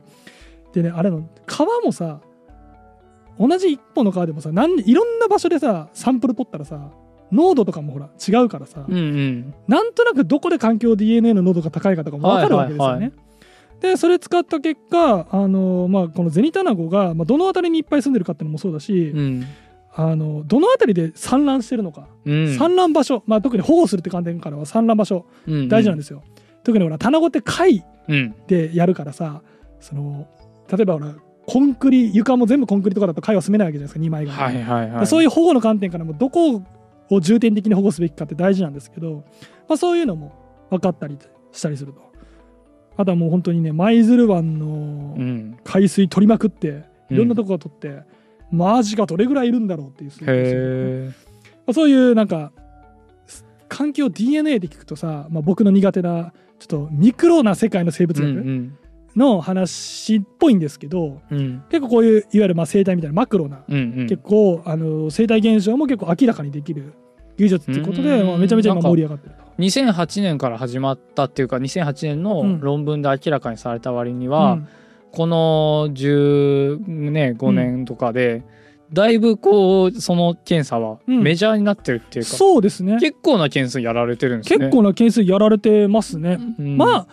でねあれの川もさ同じ一本の川でもさなんいろんな場所でさサンプル取ったらさ濃度とかもほら違うからさ、うんうん。なんとなくどこで環境 DNA の濃度が高いかとかも分かるわけですよね。はいはいでそれ使った結果あの、まあ、このゼニタナゴが、まあ、どの辺りにいっぱい住んでるかっていうのもそうだし、うん。あのどの辺りで産卵してるのか、うん。産卵場所、まあ、特に保護するって観点からは産卵場所うん。大事なんですよ。特にほらタナゴって貝うん。でやるからさその例えばほらコンクリ床も全部コンクリとかだと貝は住めないわけじゃないですか2枚が、はいはいはい。そういう保護の観点からもどこを重点的に保護すべきかって大事なんですけど、まあ、そういうのも分かったりしたりすると。あとはもう本当にね舞鶴湾のうん。海水取りまくってうん。いろんなとこが取って、マジがどれぐらいいるんだろうっていうね。まあ、そういうなんか環境 DNA で聞くとさ、まあ、僕の苦手なちょっとミクロな世界の生物うんう学んの話っぽいんですけど、うん。結構こういういわゆるまあ生態みたいなマクロな、うんうん。結構あの生態現象も結構明らかにできる技術っていうことで、うんまあ、めちゃめちゃ今盛り上がってると。2008年から始まったっていうか2008年の論文で明らかにされた割には、うん。この10ね5年とかで、だいぶこうその検査はうん。メジャーになってるっていうか、そうですね。結構な件数やられてるんですね。結構な件数やられてますね。うん。まあ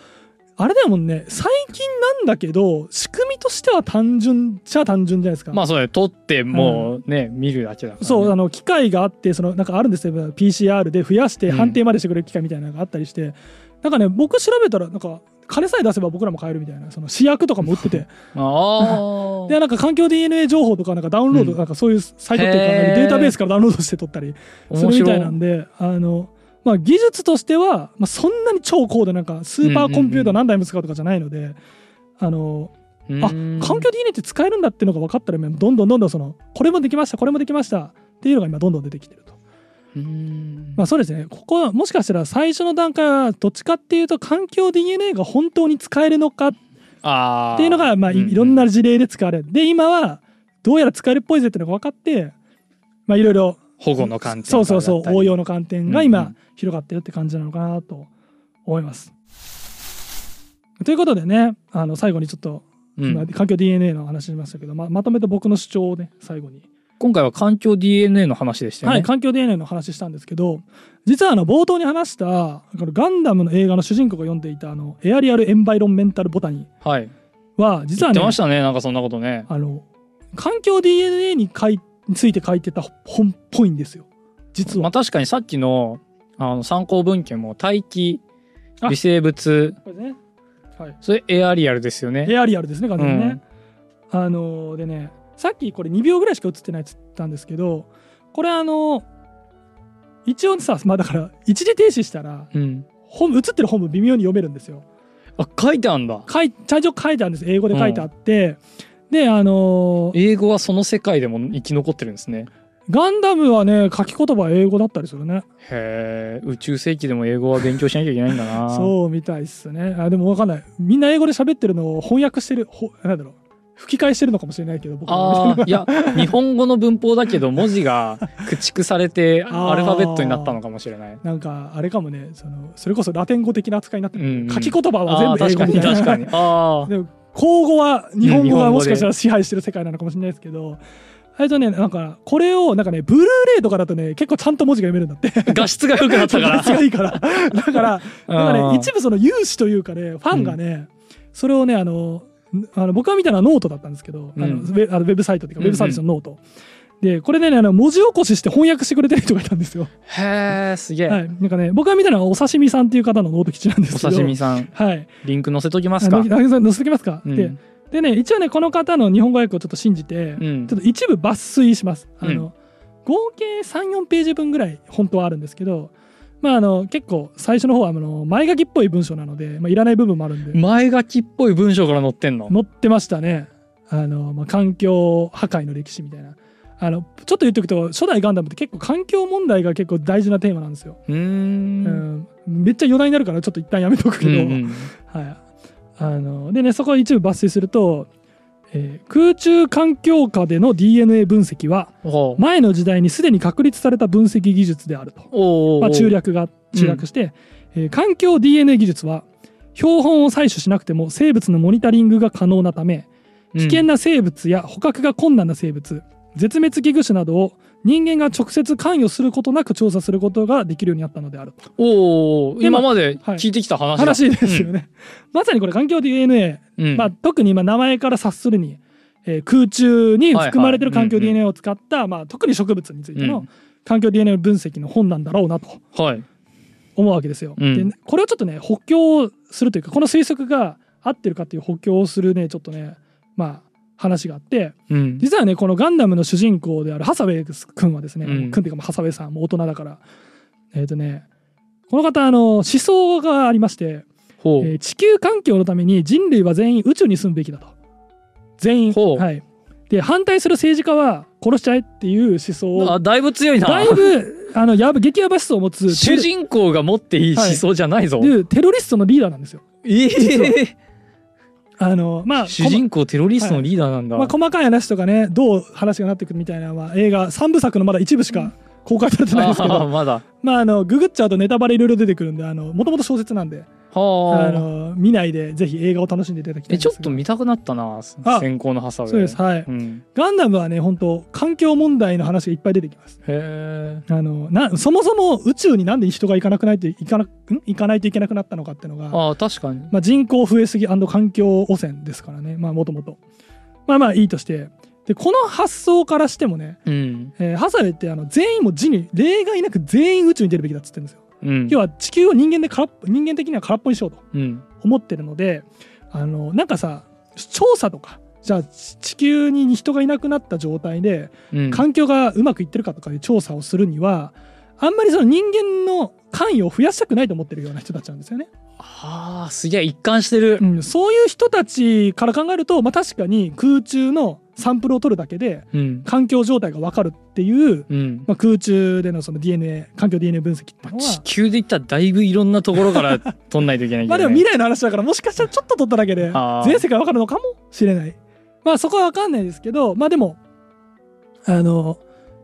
あれだもんね。最近なんだけど仕組みとしては単純じゃ単純じゃないですか。まあそうだね取ってもうね、見るだけだから、ね、そうあの機械があってそのなんかあるんですよ。PCR で増やしてうん。判定までしてくれる機械みたいなのがあったりして、なんかね僕調べたらなんか金さえ出せば僕らも買えるみたいなその試薬とかも売ってて。ああ でなんか環境 DNA 情報とかなんかダウンロード、うん。なんかそういうサイトっていうかデータベースからダウンロードして取ったりするみたいなんであの、まあ、技術としては、まあ、そんなに超高度なんかスーパーコンピューター何台も使うとかじゃないので、あのあ環境 DNA って使えるんだっていうのが分かったらどんどんどんどんそのこれもできましたこれもできましたっていうのが今どんどん出てきてると。うん。まあそうですね。ここはもしかしたら最初の段階はどっちかっていうと環境 DNA が本当に使えるのかっていうのがまあいいろんな事例で使われる。で今はどうやら使えるっぽいぜっていうのが分かってまあいろいろ保護の観点そうそうそう応用の観点が今うんうん広がってるって感じなのかなと思います。ということでねあの最後にちょっとうん今環境 DNA の話しましたけどままとめて僕の主張をね最後に今回は環境 DNA の話でしたよね。はい、環境 DNA の話したんですけど実はあの冒頭に話したこのガンダムの映画の主人公が読んでいたあのエアリアル・エンバイロンメンタル・ボタニはい。ーは実はね言ってましたねなんかそんなことね。あの環境 DNA に書いについて書いてた本っぽいんですよ実は。まあ確かにさっきのあの参考文献も大気あ微生物これねはい、それエアリアルですよね。エアリアルですね完全にね。うんあのでねさっきこれ2秒ぐらいしか映ってないっつったんですけどこれあの一応さまあだから一時停止したらうん。本映ってる本文微妙に読めるんですよ。あ書いてあんだ。書いちゃんと書いてあるんです英語で書いてあって、であの英語はその世界でも生き残ってるんですね。ガンダムはね書き言葉は英語だったりするね。へえ宇宙世紀でも英語は勉強しなきゃいけないんだな。そうみたいっすね。あでも分かんない。みんな英語で喋ってるのを翻訳してるほなんだろう。吹き替えしてるのかもしれないけど僕ああいや日本語の文法だけど文字が駆逐されてアルファベットになったのかもしれない。なんかあれかもねそのそれこそラテン語的な扱いになってる、うんうん。書き言葉は全部英語みたいな。確かに確かに。ああでも口語は日本語がもしかしたら支配してる世界なのかもしれないですけど、あれとねなんかこれをなんかねブルーレイとかだとね結構ちゃんと文字が読めるんだって画質が良くなったか画質がいいからだからなんかね一部その有志というかねファンがね、それをねあのあの僕が見たのはノートだったんですけど、あのウェブサイトっていうかウェブサービスの note、でこれでねあの文字起こしして翻訳してくれてる人がいたんですよ、へえすげえ、はい、なんかね僕が見たのはお刺身さんっていう方のノート基地なんですけどお刺身さん。はい。リンク載せときますか？載せときますか、うん。ででね一応ねこの方の日本語訳をちょっと信じて、うん。ちょっと一部抜粋します。あうん。の、合計34ページ分ぐらい本当はあるんですけど、まああの結構最初の方はあの前書きっぽい文章なので、まあ、いらない部分もあるんで。前書きっぽい文章から載ってんの？載ってましたね。あのまあ、環境破壊の歴史みたいな。あのちょっと言っておくと初代ガンダムって結構環境問題が結構大事なテーマなんですよ。うん。ん、めっちゃ余談になるからちょっと一旦やめとくけど、うんうん はい、あのでねそこを一部抜粋すると、えー空中環境下での DNA 分析は前の時代にすでに確立された分析技術であると、まあ、中略が中略して、えー環境 DNA 技術は標本を採取しなくても生物のモニタリングが可能なため危険な生物や捕獲が困難な生物絶滅危惧種などを人間が直接関与することなく調査することができるようになったのであると。おお今まで聞いてきた話だ、話ですよね、まさにこれ環境 DNA うん。まあ、特に今名前から察するに、えー空中に含まれてる環境はいはい。DNA を使った、まあ、特に植物についてのうん。環境 DNA 分析の本なんだろうなとはい。思うわけですよ。うん。でこれをちょっとね補強するというかこの推測が合ってるかっていう補強をするねちょっとねまあ話があってうん。実はねこのガンダムの主人公であるハサウェイ君はですね、うん。君っていうかまあハサウェイさんもう大人だからえっ、とねこの方あの思想がありましてえー地球環境のために人類は全員宇宙に住むべきだと。全員。はい。で反対する政治家は殺しちゃえっていう思想を。あだいぶ強いな。だいぶあのやば激ヤバ思想を持つテ主ロ。人公が持っていい思想じゃないぞ、でテロリストのリーダーなんですよええあのまあ主人公テロリストのリーダーなんだ、まあ、細かい話とかねどう話がなってくるみたいなのは映画3部作のまだ一部しか公開されてないですけど。まだ。まああのググっちゃうとネタバレいろいろ出てくるんであのもともと小説なんで。あはあ。の見ないでぜひ映画を楽しんでいただきたいちょっと見たくなったなあ先行のハサウェイ。そうですはい。うん、ガンダムはね本当環境問題の話がいっぱい出てきます。へえ。あのなそもそも宇宙になんで人が行かなくないといかな、ん行かないといけなくなったのかっていうのがああ確かに。まあ、人口増えすぎ環境汚染ですからね。まあもともと。まあまあいいとして。でこの発想からしてもね、うん。えーハサウェイってあの全員も人類例外なく全員宇宙に出るべきだっつってるんですようん。要は地球を人間で空っ人間的には空っぽにしようとうん。思ってるのであのなんかさ調査とかじゃあ地地球に人がいなくなった状態でうん。環境がうまくいってるかとかいう調査をするにはあんまりその人間の関与を増やしたくないと思ってるような人たちなんですよね。ああすげえ一貫してる。うん、そういう人たちから考えると、まあ、確かに空中のサンプルを取るだけでうん。環境状態が分かるっていう、うん。まあ、空中でのその DNA 環境 DNA 分析っていうの地は球で言ったらだいぶいろんなところから 取んないといけないけど、ね、まあでも未来の話だからもしかしたらちょっと取っただけで全世界分かるのかもしれない。まあそこは分かんないですけどまあでもあの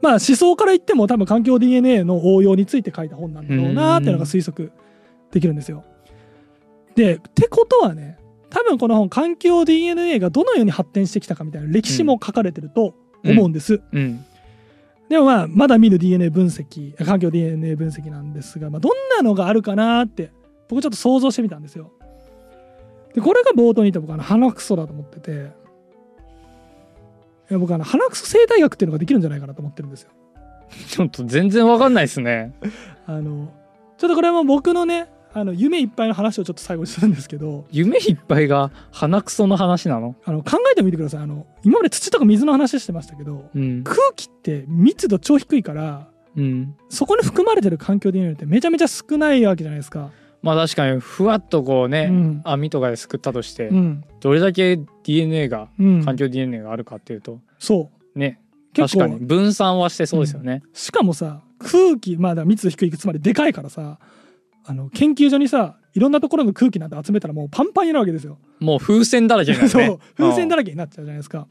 まあ思想から言っても多分環境 DNA の応用について書いた本なんだろうなっていうのが推測できるんですよ。でってことはね多分この本環境 DNA がどのように発展してきたかみたいな歴史も書かれてると思うんです。うんでもまあまだ見ぬ DNA 分析環境 DNA 分析なんですが、まあ、どんなのがあるかなって僕ちょっと想像してみたんですよ。でこれが冒頭に言った僕あの鼻くそだと思ってていや僕あの鼻くそ生態学っていうのができるんじゃないかなと思ってるんですよ。ちょっと全然わかんないですね。あのちょっとこれはもう僕のねあの夢いっぱいの話をちょっと最後にするんですけど。夢いっぱいが鼻くその話なの？あの考えてみてください。あの今まで土とか水の話してましたけどうん。空気って密度超低いからうん。そこに含まれてる環境 DNA ってめちゃめちゃ少ないわけじゃないですか。まあ確かにふわっとこうね、うん。網とかですくったとして、うん。どれだけ DNA がうん、環境 DNA があるかっていうとそう。ね。確かに分散はしてそうですよね、しかもさ空気まあだ密度低いつまりでかいからさあの研究所にさいろんなところの空気なんて集めたらもうパンパンになるわけですよ。もう風船だらけそね。う。風船だららけになっちゃうじゃないですか。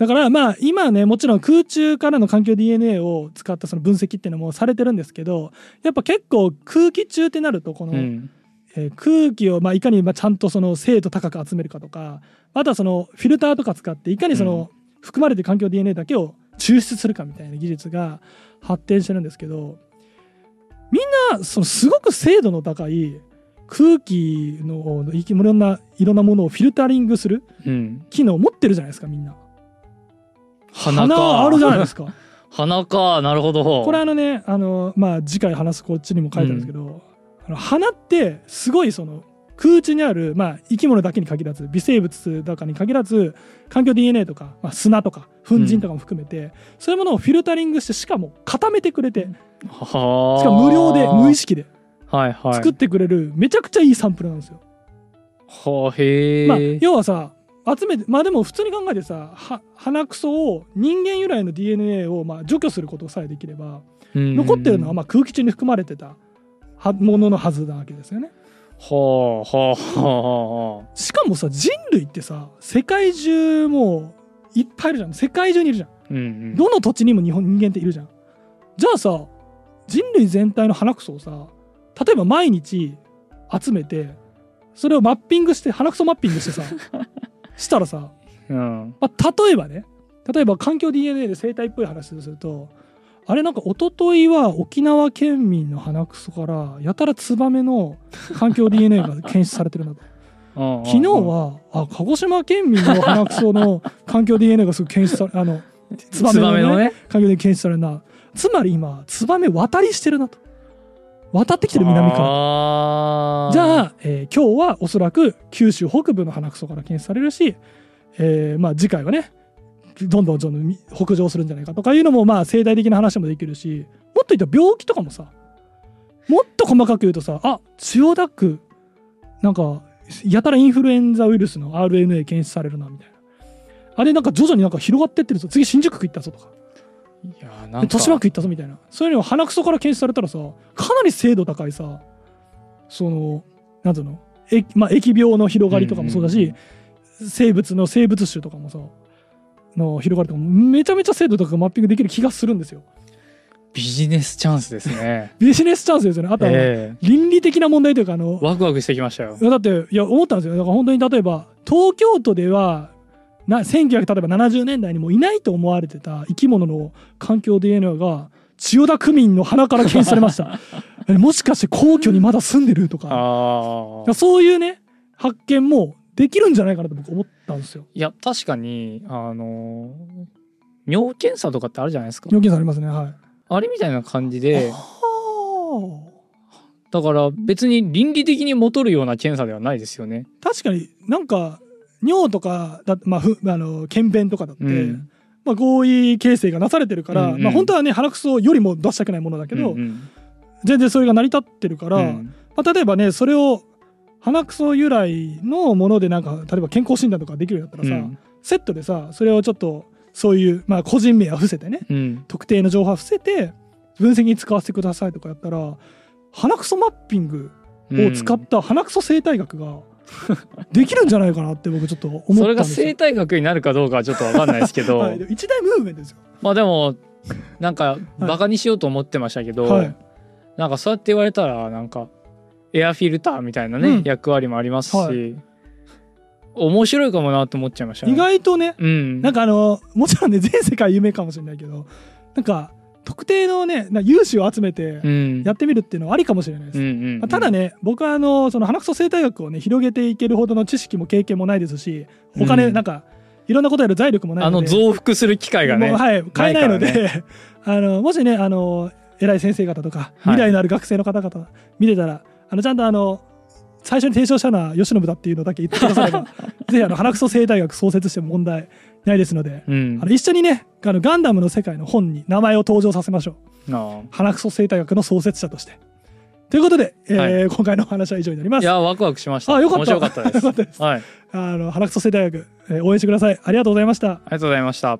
だからまあ今ねもちろん空中からの環境 DNA を使ったその分析っていうのもされてるんですけどやっぱ結構空気中ってなるとこの、うん。えー空気をまあいかにまあちゃんとその精度高く集めるかとかあとはそのフィルターとか使っていかにその含まれてる環境 DNA だけを抽出するかみたいな技術が発展してるんですけどみんなそのすごく精度の高い空気のいろんないろんなものをフィルタリングするうん。機能を持ってるじゃないですかみんな。鼻か。鼻あるじゃないですか。鼻か。なるほど。これあのねあのまあ次回話すこっちにも書いてあるんですけど、あの鼻ってすごいその空中にある、まあ、生き物だけに限らず微生物だかに限らず環境 DNA とか、まあ、砂とか粉塵とかも含めて、そういうものをフィルタリングしてしかも固めてくれてはあ。しかも無料で無意識で作ってくれるめちゃくちゃいいサンプルなんですよ。はあへえ、まあ、要はさ集めてまあでも普通に考えてさは鼻くそを人間由来の DNA をまあ除去することさえできればうん。残ってるのはまあ空気中に含まれてたはもののはずなわけですよね。はあはあはあはあ。しかもさ人類ってさ世界中もういっぱいいるじゃん。世界中にいるじゃん。うんうん。どの土地にも日本人間っているじゃん。じゃあさ人類全体の鼻くそをさ例えば毎日集めてそれをマッピングして鼻くそマッピングしてさ したらさ、うん。まあ、例えばね例えば環境 DNA で生態っぽい話をするとあれなんか一昨日は沖縄県民の鼻くそからやたらツバメの環境 DNA が検出されてるなと。昨昨日はあ鹿児島県民の鼻くその環境 DNA がすぐ検出されあのツバツメの,、ね、ね環境 DNA 検出されるな。つまり今ツバメ渡りしてるなと渡ってきてる南からあー。じゃあ、えー今日はおそらく九州北部の鼻くそから検出されるし、えーまあ、次回はねどんどんどんどん北上するんじゃないかとかいうのもまあ生態的な話もできるしもっと言ったら病気とかもさもっと細かく言うとさあ千代田区なんかやたらインフルエンザウイルスの RNA 検出されるなみたいな。あれなんか徐々になんか広がってってるぞ。次新宿区行ったぞとかいやなんか。豊島区行ったぞみたいな。そういうのを鼻くそから検出されたらさかなり精度高いさそのなんていうのえ、まあ、疫病の広がりとかもそうだし、生物の生物種とかもさの広がりとかもめちゃめちゃ精度高くマッピングできる気がするんですよ。ビジネスチャンスですね。ビジネスチャンスですよね。あとは、え倫理的な問題というかあのえワクワクしてきましたよ。だっていや思ったんですよ。だから本当に例えば東京都ではな1970年代にもいないと思われてた生き物の環境 DNA が千代田区民の鼻から検出されました。えもしかして皇居にまだ住んでるとか。そういうね発見もできるんじゃないかなと僕思ったんですよ。いや確かにあの尿検査とかってあるじゃないですか。尿検査ありますねはい。あれみたいな感じで。はだから別に倫理的に戻るような検査ではないですよね。あ確かになんか尿とかだまあふあの検便とかだって、うん。まあ、合意形成がなされてるから、うんうん。まあ、本当はね鼻くそよりも出したくないものだけど、うんうん。全然それが成り立ってるから、うん。まあ、例えばねそれを鼻くそ由来のものでなんか例えば健康診断とかできるようになったらさ、うん。セットでさそれをちょっとそういう、まあ、個人名は伏せてねうん。特定の情報は伏せて分析に使わせてくださいとかやったら鼻くそマッピングを使った鼻くそ生態学が できるんじゃないかなって僕ちょっと思ったんですよ。それが生態学になるかどうかはちょっと分かんないですけど、はい、一大ムーブメントですよ。まあでもなんかバカにしようと思ってましたけど、はい、なんかそうやって言われたらなんかエアフィルターみたいなね、うん役割もありますし、はい面白いかもなと思っちゃいましたね。意外とねうん、なんかあのもちろんね全世界有名かもしれないけどなんか特定のねな有志を集めてうん。やってみるっていうのはありかもしれないです。うんうんうん。まあただね僕はあのその鼻くそ生態学をね広げていけるほどの知識も経験もないですしお金、うんなんかいろんなことやる財力もないあのので増幅する機会がねもうはい買えないのでないか あのもしねあの偉い先生方とかはい。未来のある学生の方々見てたら、あのちゃんとあの最初に提唱したのは吉信だっていうのだけ言ってくだされば ぜひあの鼻くそ生態学創設しても問題ないですので、うん。あの一緒にねあのガンダムの世界の本に名前を登場させましょう。あ鼻くそ生態学の創設者として。ということで、えーは今回のお話は以上になります。あいやワクワクしました。あよかった。面白かったです。はい。ありあの鼻くそ生態学、えー応援してください。ありがとうございました。がとうございました